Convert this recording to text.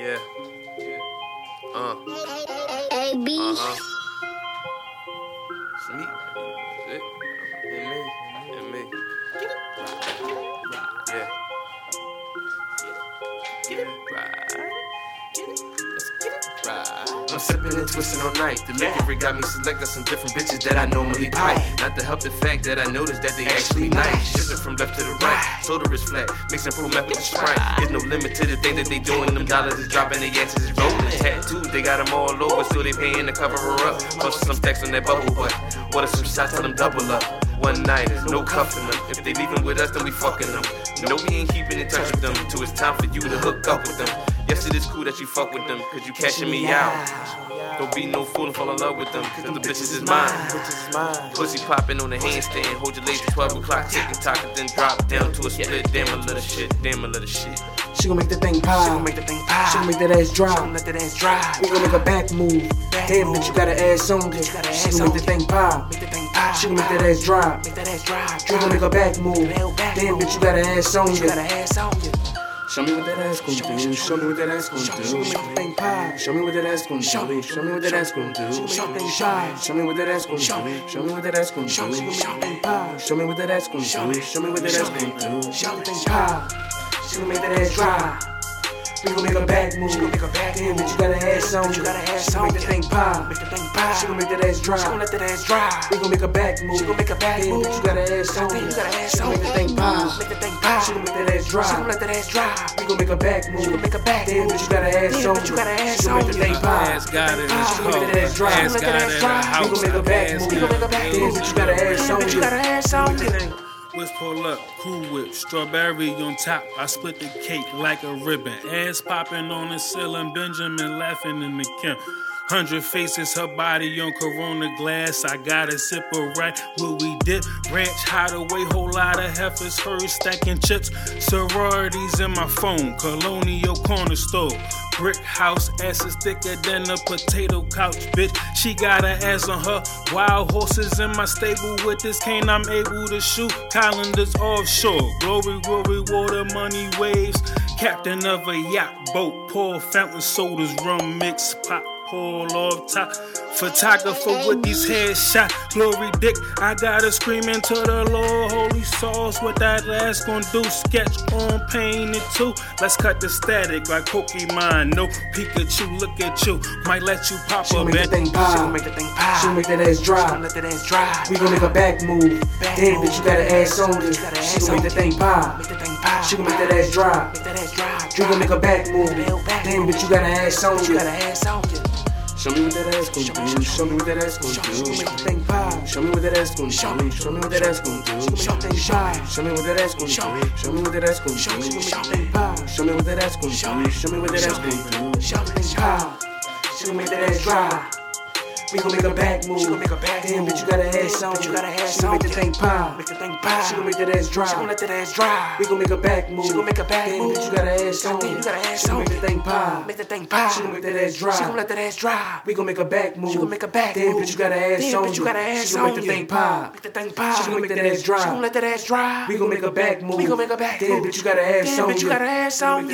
Yeah. Uh. A B. Uh huh. It's me. It, and me. And me. Yeah. Right. Right. I'm sipping and twisting all night. The liquor got me selecting some different bitches that I normally pipe. Not to help the fact that I noticed that they actually nice. Shifting from left to the right. Soda is flat. Mixing full meth with the sprite. There's no limit to the thing that they doing. Them dollars is dropping. Their asses is rolling. Tattoos, they got them all over. Still they paying to cover her up. Plus some stacks on that bubble butt. What some shots tell them double up? One night, no cuffing them. If they leaving with us, then we fucking them. No, we ain't keeping in touch with them. Till it's time for you to hook up with them. Yes, it is cool that you fuck with them, cause you cashing me out. Don't be no fool and fall in love with them, cause the bitches is mine. Pussy popping on the handstand, hold your legs to 12 o'clock, tick and tock, and then drop down to a split. Damn a little shit, damn a little shit. She gon' make that thing pop. She gon' make the thing pop. She gon' make that ass drop. She gon' let that ass drop. We gon' make a back move. Damn, bitch, you got an ass on you. She gon' make that thing pop. Make the thing pop. She gon' make that ass drop. Make that ass drop. We gon' make a back move. Back Damn, move. bitch, you got an ass on You you. got an ass on you. Show me what that ass gon' do. Show me what that ass gon' do. She gon' make that thing pop. Show me what that ass gon' do. Show me what that ass gon' do. She gon' make that thing pop. Show me what that ass gon' do. Show me what that ass gon' do. Show me what that thing pop. Show me what that ass gon' do. Show me what that ass gon' do. Show me Thing pop. She gon' make that ass drop. We gon' make a back move. She gon' make a back Damn, move. bitch, you got an ass on you got an ass She make that you. thing pop. Make the thing pop. She gon' make that ass drop. She gon' let that ass drop. We gon' make a back move. She gon' make a back Damn, move. bitch, you got an ass on you got an ass She make that thing pop. Make the thing pop. She gon' make that ass drop. She gon' let that ass drop. We gon' make a back move. She gon' make a back Damn, move. bitch, you got an ass Damn, on bitch, you got an ass She gon' make the thing pop. Ass got it in She gon' make car. that ass drop. She gon' let that in the ass drop. We gon' make a house. back move. We gon' make a back Damn, move. bitch, you got an ass on Bitch, you got an ass Whips pull up, cool whip, strawberry on top. I split the cake like a ribbon. Ass popping on the ceiling, Benjamin laughing in the camp. Hundred faces, her body on Corona glass. I got a sipper right where we dip. Ranch hideaway, whole lot of heifers, hers stacking chips. Sororities in my phone, colonial corner store. Brick house, ass is thicker than a potato couch, bitch. She got her ass on her. Wild horses in my stable with this cane, I'm able to shoot. Calendars offshore, glory, glory, water, money, waves. Captain of a yacht boat, pour fountain sodas, rum mix, pop. Pull off top, photographer with these headshots. Glory dick, I gotta scream into the Lord. Holy sauce, what that ass gon' do? Sketch on painted too. Let's cut the static like Pokemon. No Pikachu, look at you. Might let you pop She a gon' make that bed. thing She gon' pop. make the thing pop. She gon' make that ass She drop. gon' let that ass drop. We gon' make a back move. Back Damn, move. bitch, you got an ass on you. Bitch, you got an She ass gon' make on that thing pop. Make the thing pop. She gon' make that ass drop. Make that ass drop. We gon' make a back move. Damn, bitch, you got an ass on Bitch, you. you got an ass on you. Show me what that ass gon' do. Show me what that ass gon' Show me do. what that thing pop. Show me what that ass gon' do. Show me what that ass gon' do. Show me that thing pop. Show me what that ass gon' do. Show me. Show me what that ass gon' Show me do. what that thing pop. Show me what that ass gon' Show do. me. Show me what that ass gon' do. Show me that thing pop. She gon' make that ass drop. We gon' make a back move. She gon' make a back Damn, move. bitch, you got an ass on bitch, you got an ass She gon' on make the thing pop. Make the thing pop. She gon' make that ass drop. She gon' let that ass drop. We gon' make a back move. She gon' make a back Damn, move. bitch, you got an ass on Damn, you got an ass She on make the thing pop. Make the thing pop. She gon' make that ass drop. She gon' let that ass drop. We gon' make a back move. She gon' make a back Damn, move. bitch, you got an ass Damn, on bitch, you got an ass gon' make the thing pop. Make the thing pop. She gon' make that ass drop. She gon' let that ass drop. We gon' make a back move. We gon' make a back Damn, bitch, you got an ass on bitch, you got an ass on